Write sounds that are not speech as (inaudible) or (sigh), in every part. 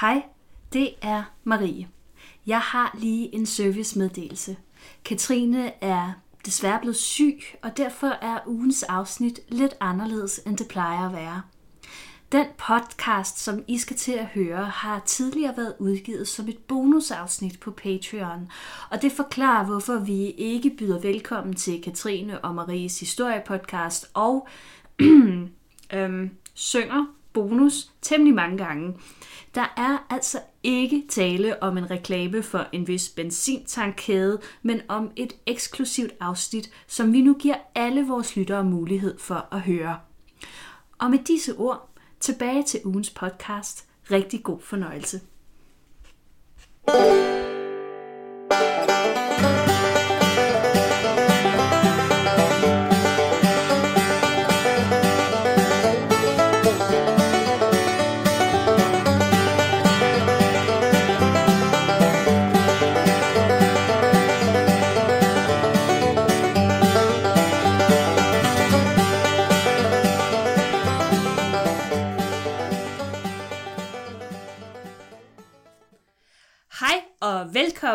Hej, det er Marie. Jeg har lige en servicemeddelelse. Katrine er desværre blevet syg, og derfor er ugens afsnit lidt anderledes, end det plejer at være. Den podcast, som I skal til at høre, har tidligere været udgivet som et bonusafsnit på Patreon, og det forklarer, hvorfor vi ikke byder velkommen til Katrine og Maries historiepodcast og (clears throat) øhm, synger bonus temmelig mange gange. Der er altså ikke tale om en reklame for en vis benzintankkæde, men om et eksklusivt afsnit, som vi nu giver alle vores lyttere mulighed for at høre. Og med disse ord, tilbage til ugens podcast. Rigtig god fornøjelse. Hej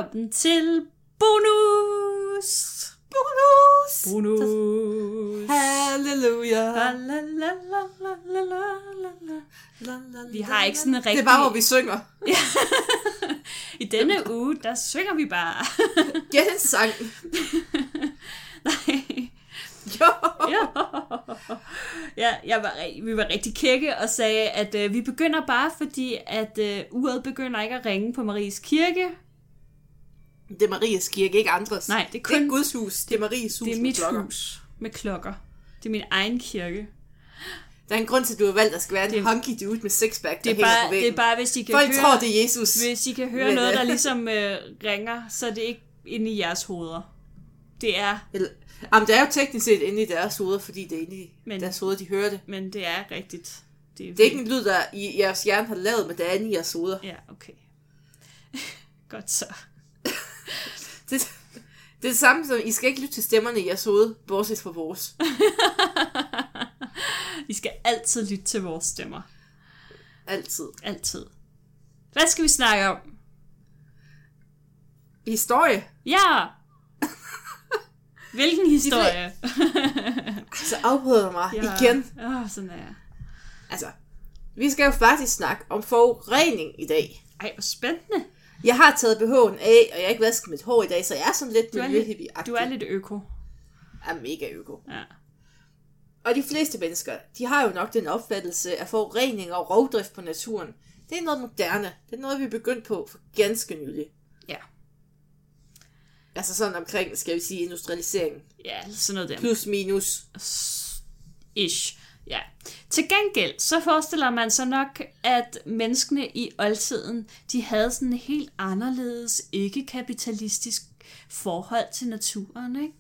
velkommen til Bonus! Bonus! Bonus! Halleluja! Vi har ikke sådan en rigtig... Det er bare, hvor vi synger. (laughs) I denne uge, der synger vi bare. (laughs) Gæt en sang. (laughs) Nej. Jo. Ja, ja jeg var, vi var rigtig kække og sagde, at øh, vi begynder bare, fordi at øh, uret begynder ikke at ringe på Maries kirke. Det er Marias kirke, ikke andres. Nej, det er Det er kun ikke Guds hus, det er Marias hus det er med mit klokker. hus med klokker. Det er min egen kirke. Der er en grund til, at du har valgt, at der skal være en Det- hunky dude med sixpack, der Det er, hænger bare, på det er væggen. bare, hvis I kan Folk høre... tror, det er Jesus. Hvis I kan høre Men, noget, øh, der (laughs) ligesom øh, ringer, så er det ikke inde i jeres hoveder. Det er, Eller, jamen, det er jo teknisk set inde i deres hoveder, fordi det er inde i Men- deres hoveder, de hører det. men det er rigtigt. Det er, Det er ikke en lyd, der i jeres hjerne har lavet, men det er inde i jeres hoveder. Ja, okay. (laughs) Godt så. Det, det er det samme som, I skal ikke lytte til stemmerne i jeres hoved, bortset fra vores. (laughs) I skal altid lytte til vores stemmer. Altid. Altid. Hvad skal vi snakke om? Historie. Ja! Hvilken (laughs) historie? Så afbryder du mig (laughs) ja. igen. Åh, oh, sådan er jeg. Altså, vi skal jo faktisk snakke om forurening i dag. Ej, hvor spændende. Jeg har taget BH'en af, og jeg har ikke vasket mit hår i dag, så jeg er sådan lidt Du er miljøhippie lidt, du er lidt øko. er mega øko. Ja. Og de fleste mennesker, de har jo nok den opfattelse af forurening og rovdrift på naturen. Det er noget moderne. Det er noget, vi er begyndt på for ganske nylig. Ja. Altså sådan omkring, skal vi sige, industrialisering. Ja, sådan noget der. Plus minus. Ish. Ja. Til gengæld, så forestiller man sig nok, at menneskene i oldtiden, de havde sådan et helt anderledes, ikke-kapitalistisk forhold til naturen, ikke?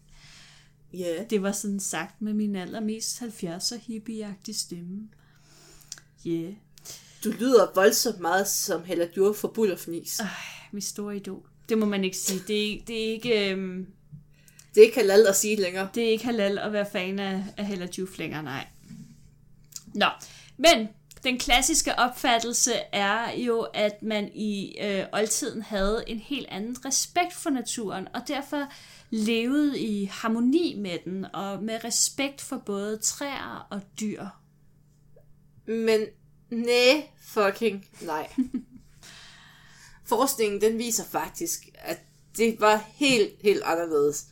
Ja. Yeah. Det var sådan sagt med min allermest 70'er hippieagtige stemme. Yeah. Du lyder voldsomt meget som Hella Djur for Bullerfnis. Ej, mit store idol. Det må man ikke sige. Det er, ikke- det er ikke... Øhm, Det er ikke halal at sige længere. Det er ikke halal at være fan af, af Hella Juf længere, nej. Nå, men den klassiske opfattelse er jo, at man i øh, oldtiden havde en helt anden respekt for naturen, og derfor levede i harmoni med den, og med respekt for både træer og dyr. Men nej, fucking nej. (laughs) Forskningen den viser faktisk, at det var helt, helt anderledes.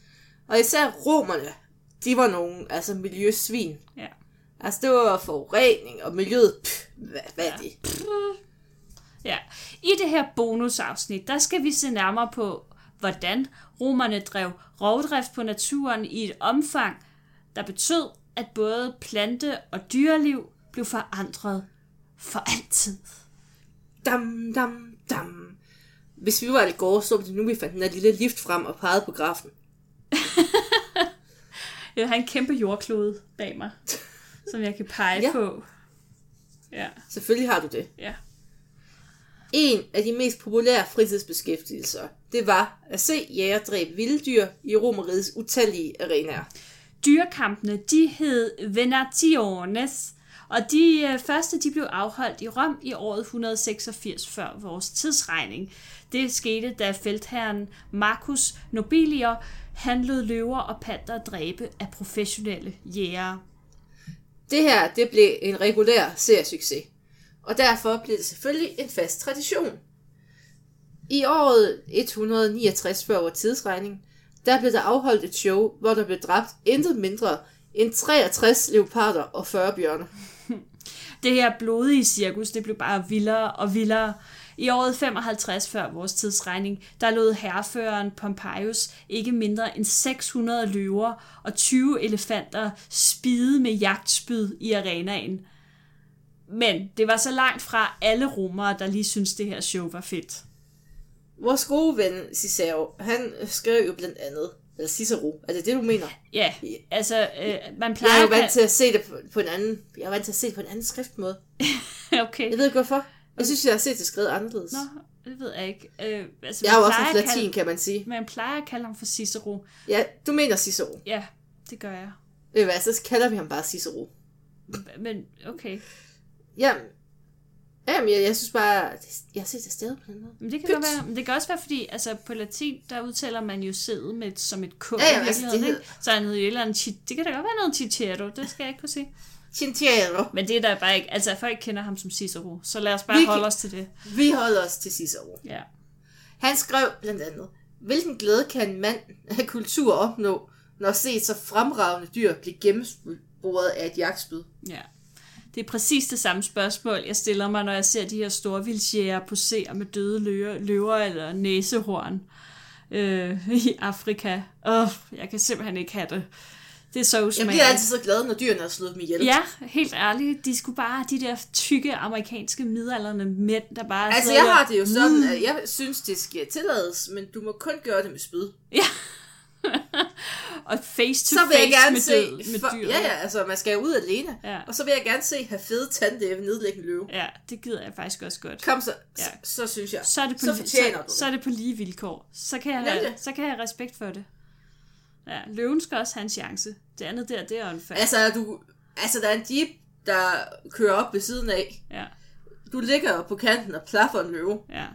Og især romerne, de var nogle altså miljøsvin. Ja. Altså det var forurening og miljøet, pff, hvad, hvad er det? Ja. I det her bonusafsnit, der skal vi se nærmere på, hvordan romerne drev rovdrift på naturen i et omfang, der betød, at både plante- og dyreliv blev forandret for altid. Dam, dam, dam. Hvis vi var i går, så var det nu, vi fandt den der lille lift frem og pegede på grafen. (laughs) Jeg har en kæmpe jordklode bag mig, (laughs) som jeg kan pege Ja. på. Ja, Selvfølgelig har du det. ja. En af de mest populære fritidsbeskæftigelser, det var at se jæger dræbe vilde dyr i romerigets utallige arenaer. Dyrekampene, de hed Venationes, Og de øh, første de blev afholdt i Rom i året 186 før vores tidsregning. Det skete, da feltherren Marcus Nobilier handlede løver og panter dræbe af professionelle jægere. Det her, det blev en regulær seriesucces, og derfor blev det selvfølgelig en fast tradition. I året 169 før vores tidsregning, der blev der afholdt et show, hvor der blev dræbt intet mindre end 63 leoparder og 40 bjørne. (laughs) Det her blodige cirkus, det blev bare vildere og vildere. I året 55 før vores tidsregning, der lod herreføreren Pompeius ikke mindre end 600 løver og 20 elefanter spide med jagtspyd i arenaen. Men det var så langt fra alle romere, der lige synes det her show var fedt. Vores gode ven Cicero, han skrev jo blandt andet, eller Cicero, er det det, du mener? Ja, altså, øh, man Jeg plejer... er jo at vant til at se det på, på en anden, jeg er vant til at se det på en anden skriftmåde. (laughs) okay. Jeg ved ikke hvorfor. Jeg synes, jeg har set det skrevet anderledes. Nå, det ved jeg ikke. Øh, altså, Jeg er jo også en at latin, kalde- kan man sige. Man plejer at kalde ham for Cicero. Ja, du mener Cicero. Ja, det gør jeg. Du hvad, så kalder vi ham bare Cicero. Men okay. Jamen, jamen jeg, jeg synes bare, jeg har set det stadig på den måde. Men det kan Pyt. godt være, men det kan også være, fordi altså, på latin, der udtaler man jo sædet med, som et k. Ja, ja, altså, det hed-? Så han hedder jo et eller andet, det kan da godt være noget cicero, det skal jeg ikke kunne sige. Cintero. Men det er der bare ikke, altså folk kender ham som Cicero, så lad os bare Vi holde kan- os til det. Vi holder os til Cicero. Ja. Han skrev blandt andet, hvilken glæde kan en mand af kultur opnå, når set så fremragende dyr blive gennemsporet af et jagtspyd? ja. Det er præcis det samme spørgsmål, jeg stiller mig, når jeg ser de her store vildtjæger posere med døde løver, løver eller næsehorn øh, i Afrika. Åh, jeg kan simpelthen ikke have det. Det er så Jeg usmageligt. bliver altid så glad, når dyrene har slået dem ihjel. Ja, helt ærligt. De skulle bare de der tykke amerikanske midalderne mænd, der bare Altså, jeg har det jo sådan, at jeg synes, det skal tillades, men du må kun gøre det med spyd. Ja. (laughs) og face to Så vil jeg face gerne med, se... død, med for, dyr. ja, ja, altså, man skal ud alene. Ja. Og så vil jeg gerne se have fede tandæve nedlægge en løve. ja, det gider jeg faktisk også godt. Kom så, Ja. så, så synes jeg. Så er det på, så li- så, så er det på lige vilkår. Så kan jeg, have, så kan jeg have respekt for det. Ja, løven skal også have en chance. Det andet der, det er unfair. Altså, du, altså, der er en jeep, der kører op ved siden af. Ja, Du ligger på kanten og plaffer en løve. ja.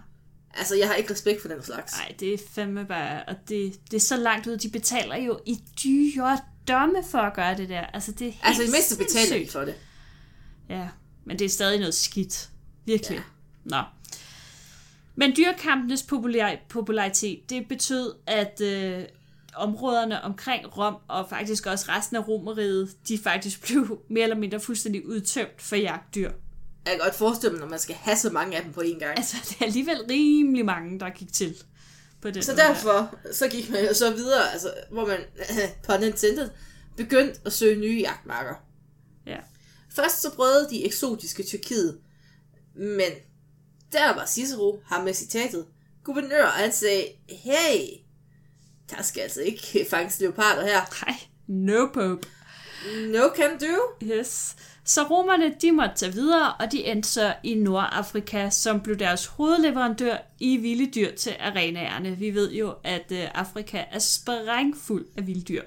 Altså, jeg har ikke respekt for den slags. Nej, det er fandme bare... Og det, det er så langt ud. De betaler jo i dyre domme for at gøre det der. Altså, det er helt Altså, i mindste betaler de for det. Ja, men det er stadig noget skidt. Virkelig. Ja. Nå. Men dyrekampenes popular- popularitet, det betød, at øh, områderne omkring Rom, og faktisk også resten af Romeriet, de faktisk blev (laughs) mere eller mindre fuldstændig udtømt for jagtdyr. Jeg kan godt forestille mig, når man skal have så mange af dem på én gang. Altså, det er alligevel rimelig mange, der gik til på den Så måde der. derfor, så gik man jo så videre, altså, hvor man, (laughs) på Nintendo, begyndte at søge nye jagtmarker. Ja. Først så prøvede de eksotiske Tyrkiet, men der var Cicero, ham med citatet, guvernør, og han sagde, hey, der skal altså ikke (laughs) fanges leoparder her. Nej, no pope. No can do. Yes. Så romerne, de måtte tage videre, og de endte så i Nordafrika, som blev deres hovedleverandør i vilde dyr til arenaerne. Vi ved jo, at øh, Afrika er sprængfuld af vilddyr.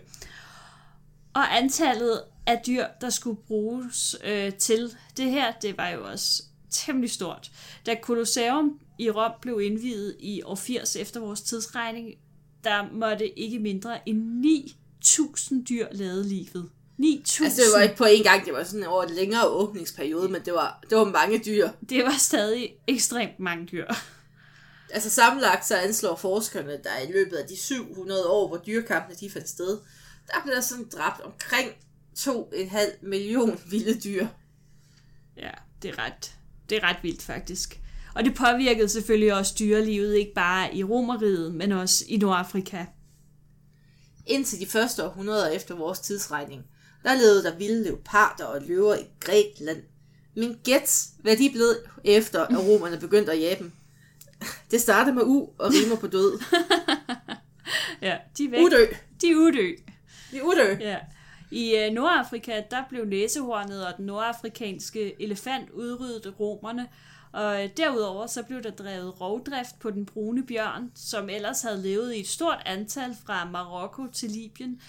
Og antallet af dyr, der skulle bruges øh, til det her, det var jo også temmelig stort. Da Colosseum i Rom blev indviet i år 80 efter vores tidsregning, der måtte ikke mindre end 9.000 dyr lade livet. 9.000. Altså, det var ikke på én gang, det var sådan over en længere åbningsperiode, men det var, det var mange dyr. Det var stadig ekstremt mange dyr. Altså sammenlagt så anslår forskerne, der i løbet af de 700 år, hvor dyrekampene de fandt sted, der blev der sådan dræbt omkring 2,5 million vilde dyr. Ja, det er ret, det er ret vildt faktisk. Og det påvirkede selvfølgelig også dyrelivet, ikke bare i Romeriet, men også i Nordafrika. Indtil de første århundreder efter vores tidsregning, der levede der vilde leoparder og løver i Grækenland. Men gæt, hvad de blevet efter, at romerne begyndte at jage dem. Det starter med U og rimer på død. (laughs) Ja, de er væk. Udø. De er udø. De er udø. Ja. I øh, Nordafrika, der blev næsehornet og den nordafrikanske elefant udryddet af romerne, og øh, derudover så blev der drevet rovdrift på den brune bjørn, som ellers havde levet i et stort antal fra Marokko til Libyen.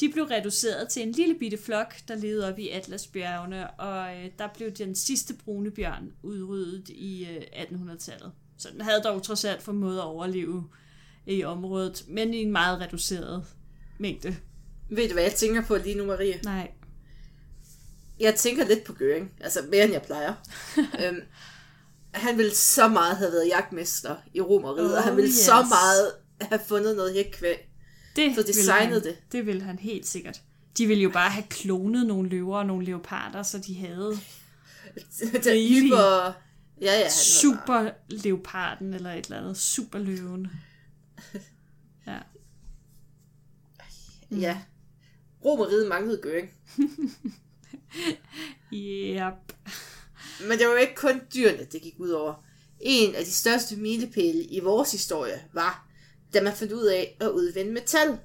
De blev reduceret til en lille bitte flok, der levede op i Atlasbjergene, og øh, der blev den sidste brune bjørn udryddet i øh, 1800-tallet. Så den havde dog trods alt formået at overleve i området, men i en meget reduceret mængde. Ved du, hvad jeg tænker på lige nu, Marie? Nej. Jeg tænker lidt på Göring, altså mere end jeg plejer. (laughs) øhm, han ville så meget have været jagtmester i Romeriet, oh, og han ville yes. så meget have fundet noget hækkvæg. Det Så han, det. Det ville han helt sikkert. De ville jo bare have klonet nogle løver og nogle leoparder, så de havde (laughs) Den hyper... Ja, ja, super leoparden eller et eller andet. Super løven. (laughs) Ja. Ja. Romeriet manglede Göring. (laughs) Yep. Men det var jo ikke kun dyrene, det gik ud over. En af de største milepæle i vores historie var, da man fandt ud af at udvinde metal.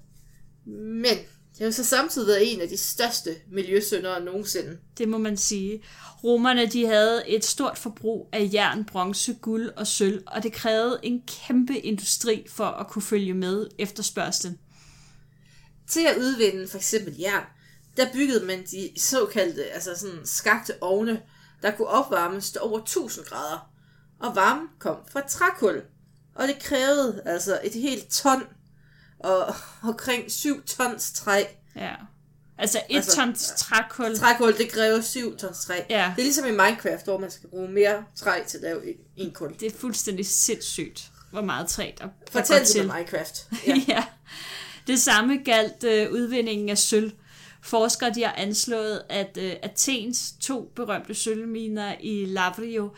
Men det har jo så samtidig været en af de største miljøsyndere nogensinde. Det må man sige. Romerne de havde et stort forbrug af jern, bronze, guld og sølv, og det krævede en kæmpe industri for at kunne følge med efterspørgselen. Til at udvinde for eksempel jern, der byggede man de såkaldte altså sådan skagte ovne, der kunne opvarmes til over 1000 grader. Og varmen kom fra trækul. Og det krævede altså et helt ton og omkring 7 tons træ. Ja. Altså et Altså, tons trækul. Trækul, det kræver 7 tons træ. Ja. Det er ligesom i Minecraft, hvor man skal bruge mere træ til at lave en- kul. Det er fuldstændig sindssygt, hvor meget træ der, Fortæl det til. Minecraft. Ja. (laughs) Ja. ja. Det samme galt øh, udvindingen af sølv. Forskere de har anslået, at øh, Athens to berømte sølvminer i Lavrio,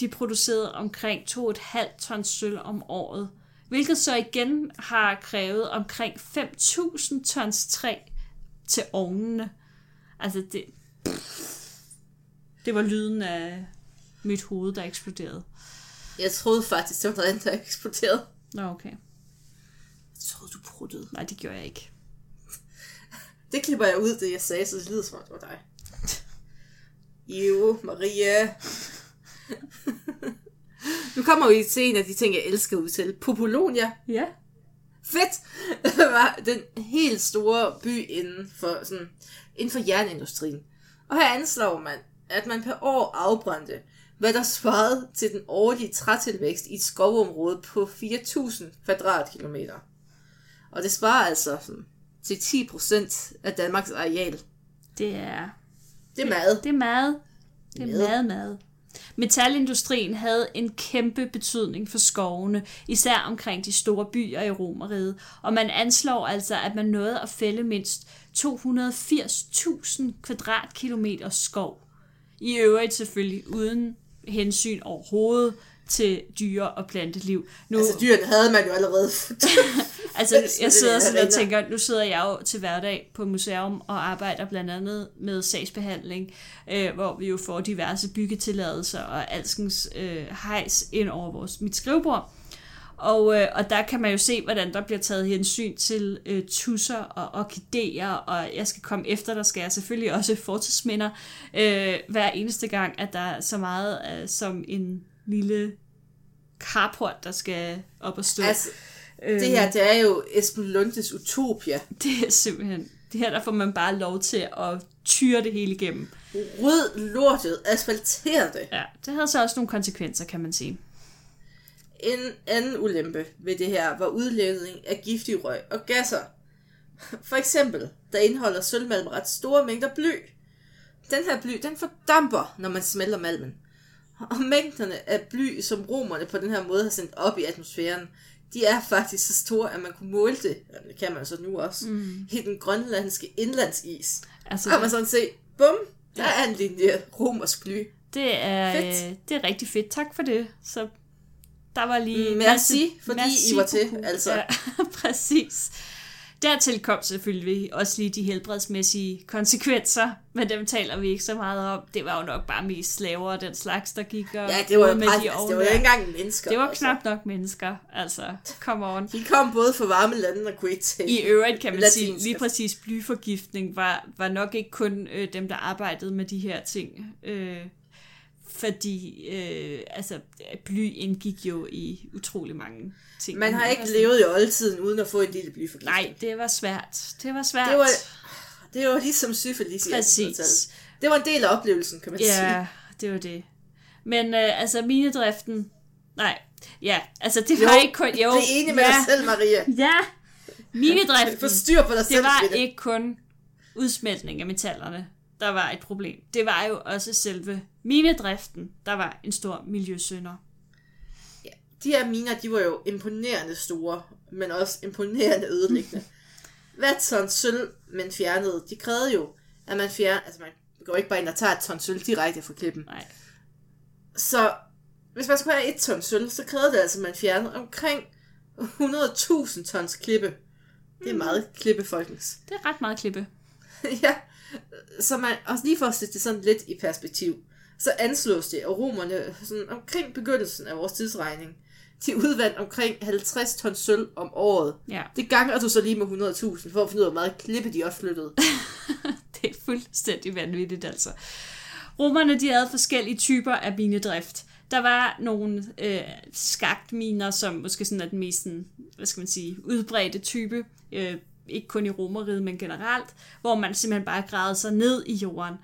de producerede omkring 2,5 tons sølv om året. Hvilket så igen har krævet omkring 5.000 tons træ til ovnene. Altså det... Det var lyden af mit hoved, der eksploderede. Jeg troede faktisk, det var noget andet, der eksploderede. Nå, okay. Jeg troede, du pruttede. Nej, det gjorde jeg ikke. Det klipper jeg ud, det jeg sagde, så det lyder som om, det var dig. Jo, Maria. nu kommer vi til en af de ting, jeg elsker at udtale. Popolonia. Ja. Fedt! var (laughs) den helt store by inden for, sådan, inden for jernindustrien. Og her anslår man, at man per år afbrændte, hvad der svarede til den årlige trætilvækst i et skovområde på 4.000 kvadratkilometer. Og det svarer altså sådan, til 10% af Danmarks areal. Det er Det er meget. Det er meget. Det er Mad. meget. Metalindustrien havde en kæmpe betydning for skovene, især omkring de store byer i Romeriet, og man anslår altså, at man nåede at fælde mindst 280.000 kvadratkilometer skov. I øvrigt selvfølgelig uden hensyn overhovedet til dyre- og planteliv. Nu, Altså dyrene havde man jo allerede. (laughs) Altså, Så jeg sidder er sådan og tænker, nu sidder jeg jo til hverdag på museum og arbejder blandt andet med sagsbehandling, øh, hvor vi jo får diverse byggetilladelser og alskens øh, hejs ind over vores, mit skrivebord. Og, øh, og der kan man jo se, hvordan der bliver taget hensyn til øh, tusser og orkideer, og jeg skal komme efter, der skal jeg selvfølgelig også fortidsminder, øh, hver eneste gang, at der er så meget øh, som en lille carport, der skal op og stå. altså, det her, det er jo Esben Lundes utopia. (laughs) Det er simpelthen... Det her, der får man bare lov til at tyre det hele igennem. Rød lortet, asfaltere det. Ja, det havde så også nogle konsekvenser, kan man sige. En anden ulempe ved det her var udledning af giftig røg og gasser. For eksempel, der indeholder sølvmalm ret store mængder bly. Den her bly, den fordamper, når man smelter malmen. Og mængderne af bly, som romerne på den her måde har sendt op i atmosfæren, de er faktisk så store, at man kunne måle det, og det kan man så nu også, mm. i den grønlandske indlandsis. Altså, Så kan man sådan se, bum, der er en linje romersk bly. det er, Fedt. øh, det er rigtig fedt. Tak for det. Så der var lige... Merci, fordi I var til, altså. Ja, (laughs) præcis. Dertil kom selvfølgelig også lige de helbredsmæssige konsekvenser, men dem taler vi ikke så meget om. Det var jo nok bare mest slaver og den slags, der gik og Ja, det var jo med præcis, de altså, det var jo ikke engang mennesker. Det var altså. knap nok mennesker, altså. Come on. De kom både fra varme lande og kunne ikke. I øvrigt kan man latinsk. sige, lige præcis blyforgiftning var, var nok ikke kun øh, dem, der arbejdede med de her ting. Øh, fordi øh, altså, bly indgik jo i utrolig mange ting. Man har ikke levet i oldtiden uden at få en lille blyforgiftning. Nej, det var svært. Det var svært. Det var, det var ligesom syfilis i Præcis. 1800-tallet. Det var en del af oplevelsen, kan man sige. Ja, det var det. Men øh, altså, minedriften... Nej, ja, altså det Jo, var ikke kun... Jo, det er enig med ja, dig selv, Maria. Ja, (laughs) minedriften, Få styr på dig selv. det var ikke kun udsmeltning af metallerne, der var et problem. Det var jo også selve minedriften, der var en stor miljøsynder. De her miner, de var jo imponerende store, men også imponerende ødelæggende. (laughs) Hvad ton sølv man fjernede, de krævede jo, at man fjerner... Altså man går ikke bare ind og tager et ton sølv direkte fra klippen. Nej, Så hvis man skulle have et ton sølv, så krævede det altså, at man fjernede omkring 100.000 tons klippe. Det er meget klippe, folkens. det er ret meget klippe. (laughs) ja, så man, også lige for at sætte det sådan lidt i perspektiv, så anslås det, at romerne sådan omkring begyndelsen af vores tidsregning, de udvandt omkring 50 ton sølv om året. Ja, Det ganger du så lige med 100.000, for at finde ud af, hvor meget klippe de også flyttede. (laughs) det er fuldstændig vanvittigt altså. Romerne de havde forskellige typer af minedrift. Der var nogle øh, skagtminer, som måske sådan er den mest sådan, hvad skal man sige, udbredte type, øh, ikke kun i Romeriet, men generelt, hvor man simpelthen bare gravede sig ned i jorden.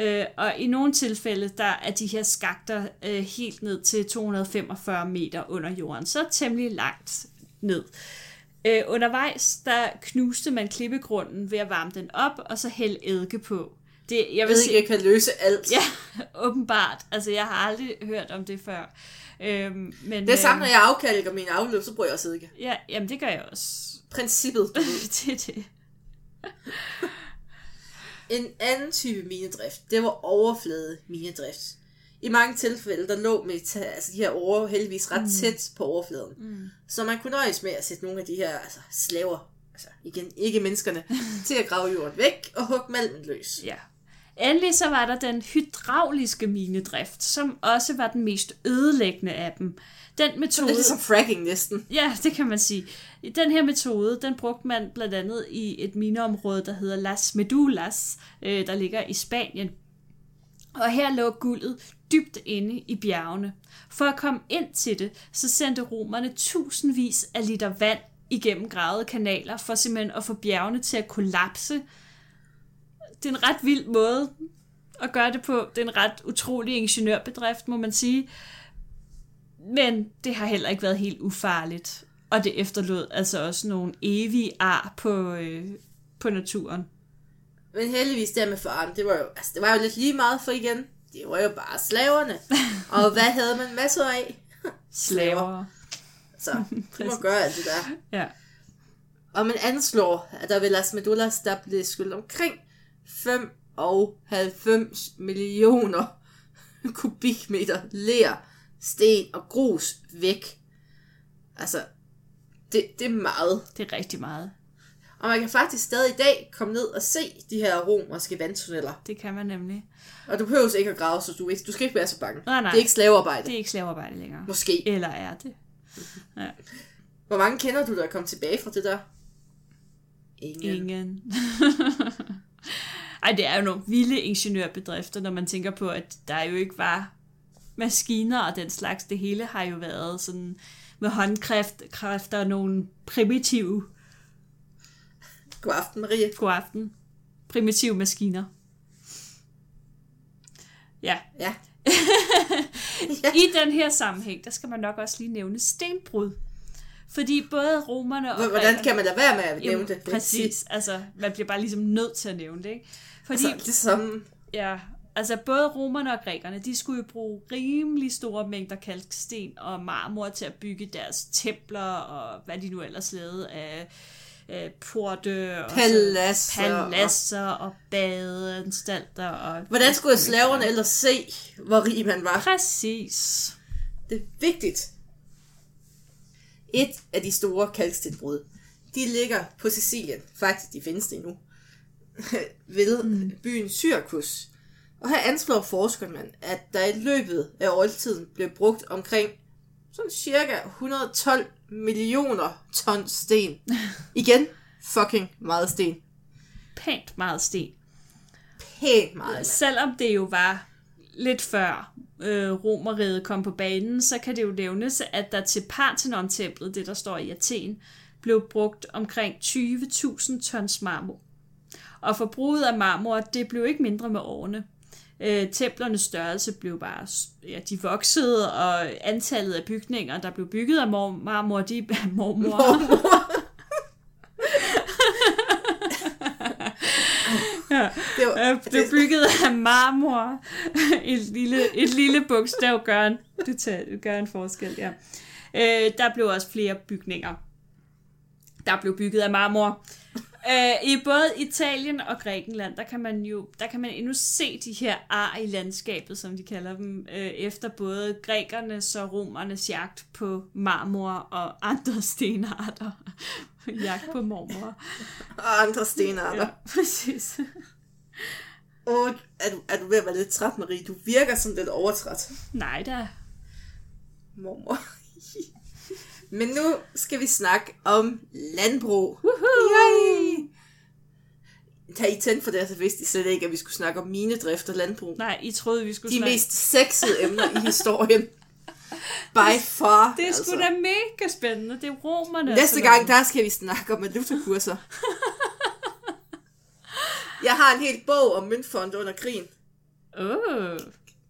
Øh, og i nogle tilfælde, der er de her skakter øh, helt ned til 245 meter under jorden, så temmelig langt ned. Øh, undervejs, der knuste man klippegrunden ved at varme den op, og så hælde eddike på. Det, jeg vil ved sige, ikke, jeg kan løse alt. Ja, (laughs) åbenbart. Altså, jeg har aldrig hørt om det før. Øhm, men, Det er samme, når øhm, jeg afkalker mine afløb, så bruger jeg også ikke. Ja, jamen det gør jeg også. Princippet. du ved. (laughs) det er det. En anden type minedrift, det var overflade minedrift. I mange tilfælde, der lå meta, altså de her ore heldigvis ret tæt på overfladen. Mm. Så man kunne nøjes med at sætte nogle af de her altså, slaver, altså igen ikke menneskerne, (laughs) til at grave jorden væk og hugge malmen løs. Ja. Endelig så var der den hydrauliske minedrift, som også var den mest ødelæggende af dem. Den Det er metode... ligesom fracking næsten. Ja, det kan man sige. Den her metode, den brugte man blandt andet i et mineområde, der hedder Las Medulas, øh, der ligger i Spanien. Og her lå guldet dybt inde i bjergene. For at komme ind til det, så sendte romerne tusindvis af liter vand igennem gravede kanaler, for simpelthen at få bjergene til at kollapse. Det er en ret vild måde at gøre det på. Det er en ret utrolig ingeniørbedrift, må man sige. Men det har heller ikke været helt ufarligt. Og det efterlod altså også nogle evige ar på, øh, på naturen. Men heldigvis der med faren, det var jo, altså, det var jo lidt lige meget for igen. Det var jo bare slaverne. (laughs) Og hvad havde man masser af? (laughs) Slaver. Så (laughs) de må gøre alt det der. Ja. Og man anslår, at der ved Las Medullas, der blev skyllet omkring 95 millioner kubikmeter ler, sten og grus væk. Altså, det, det er meget. Det er rigtig meget. Og man kan faktisk stadig i dag komme ned og se de her romerske vandtunneller. Det kan man nemlig. Og du behøver ikke at grave, så du, ikke, du skal ikke være så bange. Nej, nej. Det er ikke slavearbejde. Det er ikke slavearbejde længere. Måske. Eller er det? Ja. Hvor mange kender du, der er kommet tilbage fra det der? Ingen. Ingen. (laughs) Ej, det er jo nogle vilde ingeniørbedrifter, når man tænker på, at der jo ikke var maskiner og den slags. Det hele har jo været sådan med håndkræfter og nogle primitive, God aften, Marie. god aften, primitive maskiner. Ja, Ja. (laughs) i den her sammenhæng, der skal man nok også lige nævne stenbrud. Fordi både romerne og Hvordan kan man lade være med at nævne Jamen, det? Præcis, altså man bliver bare ligesom nødt til at nævne det, ikke? Fordi, Altså, det som... ja, altså både romerne og grækerne, de skulle jo bruge rimelig store mængder kalksten og marmor til at bygge deres templer og hvad de nu ellers lavede af øh, porte og Paladser. paladser og badeanstalter og... Hvordan skulle slaverne ellers se, hvor rig man var? Præcis. Det er vigtigt. Et af de store kalkstenbrud, de ligger på Sicilien. Faktisk, de findes det endnu. (laughs) Ved mm. byen Syrakus. Og her anslår forskerne, man, at der i løbet af oldtiden blev brugt omkring sådan cirka 112 millioner ton sten. (laughs) Igen, fucking meget sten. Pænt meget sten. Pænt meget. mand. Selvom det jo var lidt før øh, romeriet kom på banen, så kan det jo nævnes, at der til Parthenon-templet, det der står i Athen, blev brugt omkring 20.000 tons marmor. Og forbruget af marmor, det blev ikke mindre med årene. Øh, templernes størrelse blev bare, ja, de voksede, og antallet af bygninger, der blev bygget af mor- marmor, de, (laughs) mormor, Mormor. (laughs) ja, Det var, øh, blev bygget af marmor. (laughs) et, lille, et lille bogstav gør en, det tager, gør en forskel, ja. Øh, der blev også flere bygninger, der blev bygget af marmor. Øh, I både Italien og Grækenland, der kan man jo der kan man endnu se de her ar i landskabet, som de kalder dem, øh, efter både grækernes og romernes jagt på marmor og andre (laughs) stenarter. jagt på mormor. og andre stenarter. Ja, præcis. Åh, er du, er du ved at være lidt træt, Marie? Du virker som lidt overtræt. Nej da. Mormor. (laughs) Men nu skal vi snakke om landbrug. Yay! Da I tændte for det, så vidste I slet ikke, at vi skulle snakke om minedrift og landbrug. Nej, I troede, vi skulle De snakke... mest sexede emner i historien. (laughs) By far. Det er sgu da mega spændende. Det er romerne. Altså. Næste gang, der skal vi snakke om valutakurser. (laughs) Jeg har en hel bog om møntfond under krigen. Oh.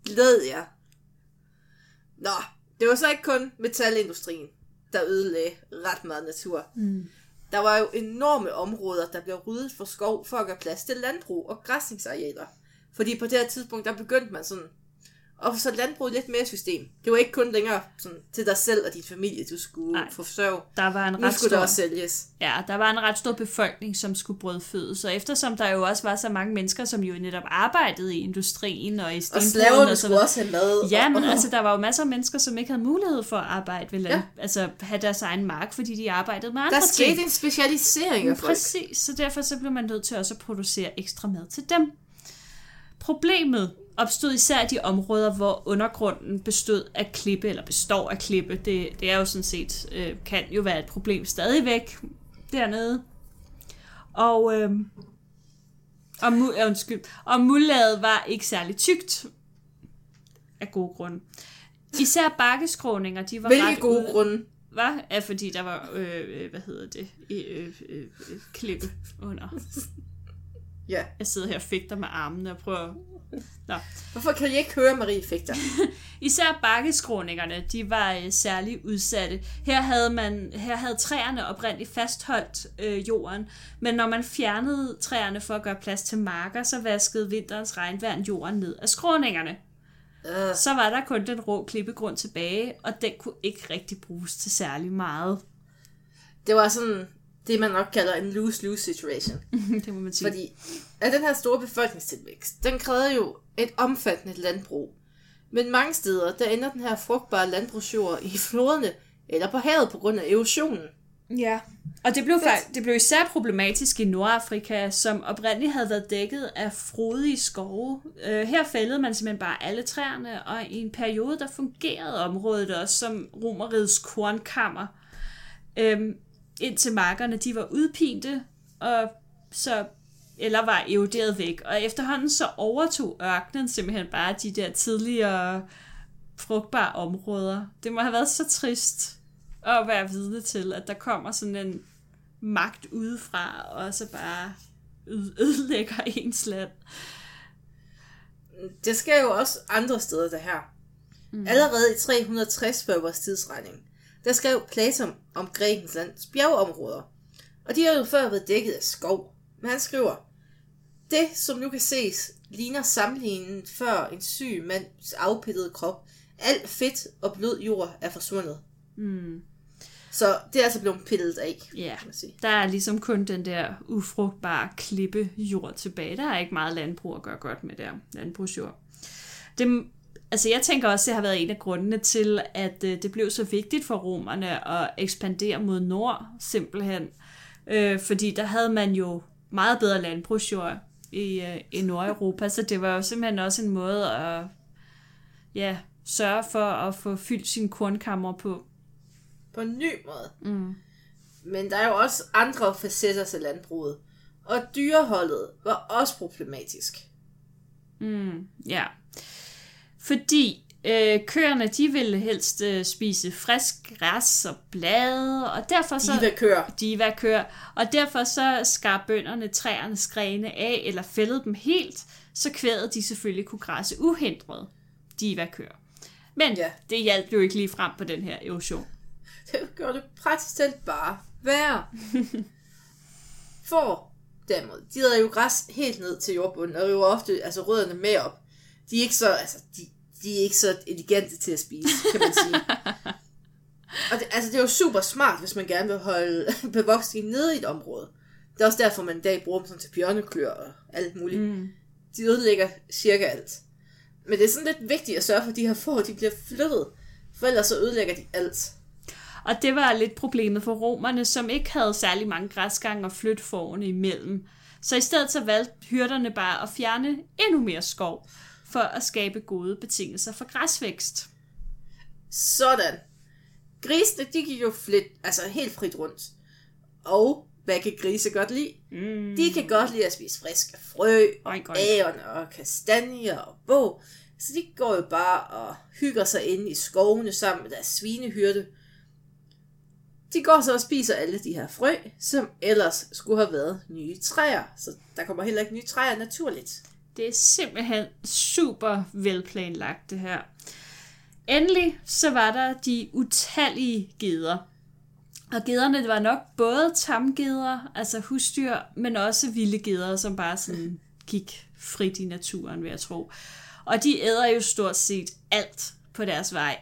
Glæd jer. Nå, det var så ikke kun metalindustrien, der ødelagde ret meget natur. Mm. Der var jo enorme områder, der blev ryddet for skov for at gøre plads til landbrug og græsningsarealer. Fordi på det her tidspunkt, der begyndte man sådan få så landbruget lidt mere system. Det var ikke kun længere sådan, til dig selv og din familie, du skulle Nej. Forsørge. Der var en Nu ret skulle stor... det også sælges. Ja, der var en ret stor befolkning, som skulle brødfødes, og eftersom der jo også var så mange mennesker, som jo netop arbejdede i industrien og i Og stenbrugene slaverne så skulle også have mad. Ja, men og, altså, der var jo masser af mennesker, som ikke havde mulighed for at arbejde ved land. Ja. Ja. Altså, have deres egen mark, fordi de arbejdede med andre Der skete ting. en specialisering af folk. Præcis, så derfor så blev man nødt til også at producere ekstra mad til dem. Problemet opstod især i de områder, hvor undergrunden bestod af klippe, eller består af klippe. Det, det er jo sådan set, øh, kan jo være et problem stadigvæk dernede. Og, øh, og, mu- undskyld, og muldlaget var ikke særlig tykt, af gode grunde. Især bakkeskråninger, de var Hvilke ret gode ude- grunde? hvad? Ja, fordi der var, øh, øh, hvad hedder det, øh, øh, øh, klippe under. Ja. Jeg sidder her og fægter med armene og prøver... Nå. Hvorfor kan I ikke høre Marie Fægter? (laughs) Især bakkeskråningerne, de var øh, særlig udsatte. Her havde, man, her havde træerne oprindeligt fastholdt øh, jorden, men når man fjernede træerne for at gøre plads til marker, så vaskede vinterens regnvand jorden ned af skråningerne. Uh, Så var der kun den rå klippegrund tilbage, og den kunne ikke rigtig bruges til særlig meget. det var sådan det, man nok kalder en lose-lose situation. (laughs) det må man sige. Fordi at den her store befolkningstilvækst, den krævede jo et omfattende landbrug. Men mange steder, der ender den her frugtbare landbrugsjord i floderne eller på havet på grund af erosionen. Ja, og det blev, fakt- det blev især problematisk i Nordafrika, som oprindeligt havde været dækket af frodige skove. Øh, her fældede man simpelthen bare alle træerne, og i en periode, der fungerede området også som romerigets kornkammer. Øhm, indtil markerne, de var udpinte, og så eller var eroderet væk. Og efterhånden så overtog ørkenen simpelthen bare de der tidligere frugtbare områder. Det må have været så trist at være vidne til, at der kommer sådan en magt udefra, og så bare øde- ødelægger (laughs) ens land. Det sker jo også andre steder, det her. Mm. Allerede i 360 før vores tidsregning, der skrev Platon om Grækens lands bjergeområder. Og de har jo før været dækket af skov. Men han skriver, det som nu kan ses, ligner sammenligningen før en syg mands afpittede krop. Alt fedt og blød jord er forsvundet. Mm. Så det er altså blevet pillet af, Ja, kan man sige. der er ligesom kun den der ufrugtbare klippe jord tilbage. Der er ikke meget landbrug at gøre godt med der, landbrugsjord. Det, altså jeg tænker også, at det har været en af grundene til, at øh, det blev så vigtigt for romerne at ekspandere mod nord, simpelthen. Øh, fordi der havde man jo meget bedre landbrugsjord i, øh, i Nordeuropa, så det var jo simpelthen også en måde at ja, sørge for at få fyldt sine kornkammer på. På en ny måde. Mm. Men der er jo også andre facetter til landbruget. Og dyreholdet var også problematisk. Mm, ja. Fordi øh, køerne, de ville helst øh, spise frisk græs og blade, og derfor så... Diva køer. Og derfor så skar bønderne træernes grene af, eller fældede dem helt, så kvædet de selvfølgelig kunne græsse uhindret. Diva køer. Men Ja. det hjalp jo ikke lige frem på den her erosion. (laughs) Det gør det praktisk talt bare værre. (laughs) For derimod, de havde jo græs helt ned til jordbunden, og jo ofte altså rødderne med op. De er ikke så, altså, de, de er ikke så elegante til at spise, kan man sige. og det, altså, det er jo super smart, hvis man gerne vil holde (laughs) bevoksning nede i et område. Det er også derfor, man i dag bruger dem sådan til bjørneklør og alt muligt. Mm. De ødelægger cirka alt. Men det er sådan lidt vigtigt at sørge for, at de her får, de bliver flyttet. For ellers så ødelægger de alt. Og det var lidt problemet for romerne, som ikke havde særlig mange græsgange og flytte forerne imellem. Så i stedet så valgte hyrderne bare at fjerne endnu mere skov, for at skabe gode betingelser for græsvækst. Sådan. Grisene, de gik jo flit, altså helt frit rundt. Og hvad kan grise godt lide? Mm. De kan godt lide at spise friske frø, og æren og kastanjer og bog. Så de går jo bare og hygger sig inde i skovene sammen med deres svinehyrde. De går så og spiser alle de her frø, som ellers skulle have været nye træer. Så der kommer heller ikke nye træer naturligt. Det er simpelthen super velplanlagt, det her. Endelig så var der de utallige geder. Og gederne det var nok både tamgeder, altså husdyr, men også vilde geder, som bare sådan gik frit i naturen, vil jeg tro. Og de æder jo stort set alt på deres vej.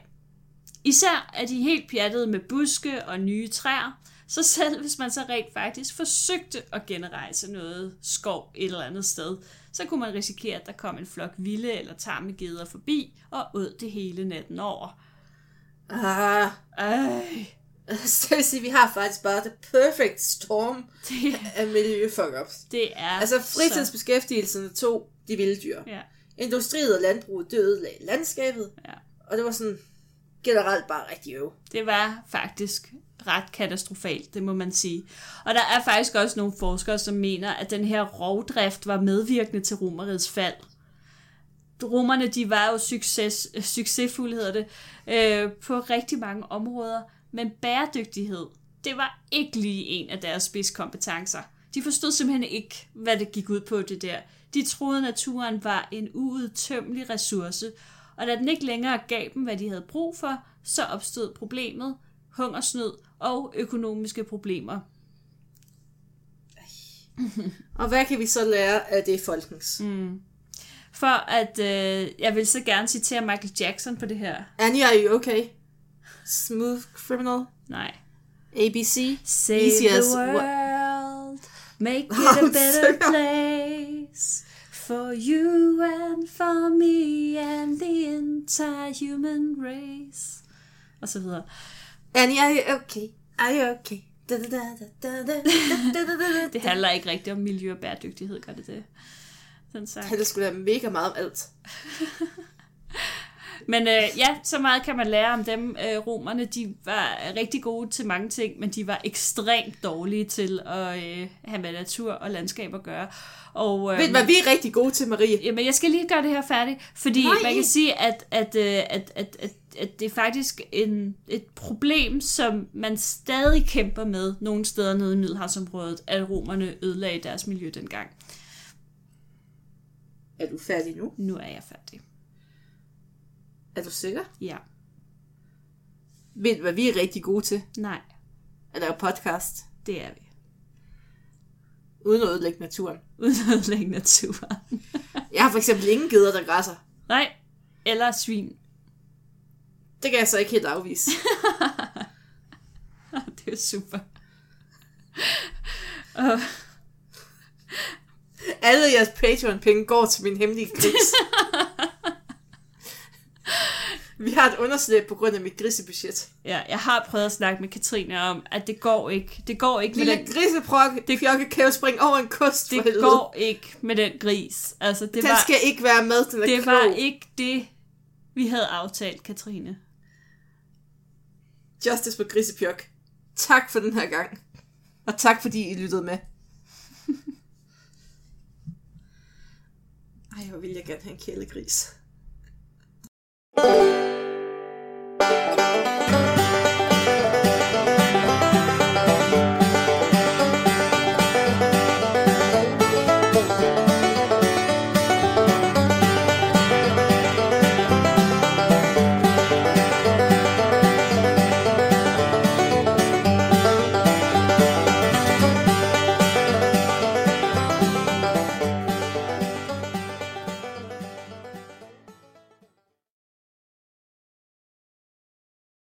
Især er de helt pjattede med buske og nye træer, så selv hvis man så rent faktisk forsøgte at genrejse noget skov et eller andet sted, så kunne man risikere, at der kom en flok vilde eller tamme geder forbi og åd det hele natten over. Ah, Ej, (laughs) så vil sige, vi har faktisk bare the perfect storm det, (laughs) af miljø fuck ups. det er Altså så- fritidsbeskæftigelserne tog de vilde dyr. Ja, Industriet og landbruget døde landskabet. ja. Og det var sådan generelt bare rigtig øv. Det var faktisk ret katastrofalt, det må man sige. Og der er faktisk også nogle forskere, som mener, at den her rovdrift var medvirkende til romerets fald. Romerne, de var jo succes, succesfulde, hedder det, øh, på rigtig mange områder, men bæredygtighed, det var ikke lige en af deres spidskompetencer. De forstod simpelthen ikke, hvad det gik ud på det der. De troede, naturen var en uudtømmelig ressource, og da den ikke længere gav dem, hvad de havde brug for, så opstod problemet, hungersnød og økonomiske problemer. Og hvad kan vi så lære af det, folkens? Mm. For at, øh, jeg vil så gerne citere Michael Jackson på det her. Annie, are you okay? Smooth criminal? Nej. ABC? Save Easy the as world, make (laughs) it a better place for you and for me and the entire human race. Og så videre. Annie, are you okay? Are you okay? Det handler ikke rigtigt om miljø og bæredygtighed, gør det det? Den sagt. Det skulle da mega meget om alt. Men øh, ja, så meget kan man lære om dem. Øh, romerne, de var rigtig gode til mange ting, men de var ekstremt dårlige til at øh, have med natur og landskab at gøre. Og, øh, Ved du, hvad vi er rigtig gode til, Marie? Jamen, jeg skal lige gøre det her færdigt, fordi Nej. Man kan sige, at, at, øh, at, at, at, at det er faktisk en, et problem, som man stadig kæmper med nogle steder nede i Middelhavsområdet, at romerne ødelagde deres miljø dengang. Er du færdig nu? Nu er jeg færdig. Er du sikker? Ja. Ved du, hvad vi er rigtig gode til? Nej, At lave podcast. det er vi. Uden at ødelægge naturen. (laughs) Uden at ødelægge naturen. (laughs) Jeg har for eksempel ingen geder, der græsser. Nej, eller svin. Det kan jeg så ikke helt afvise. (laughs) det er super. Alle jeres Patreon-penge går til min hemmelige gris. Vi har et underslæb på grund af mit grisebudget. ja, jeg har prøvet at snakke med Katrine om, at det går ikke. Det går ikke med Lille den griseprokke, det fjokke kan jo springe over en kost for Det går ikke med den gris. Altså, det Den var, skal ikke være med, den er det klog. var ikke det, vi havde aftalt, Katrine. Justice på grisepjok. Tak for den her gang. Og tak fordi I lyttede med. (laughs) Ej, hvor vil jeg gerne have en kælegris.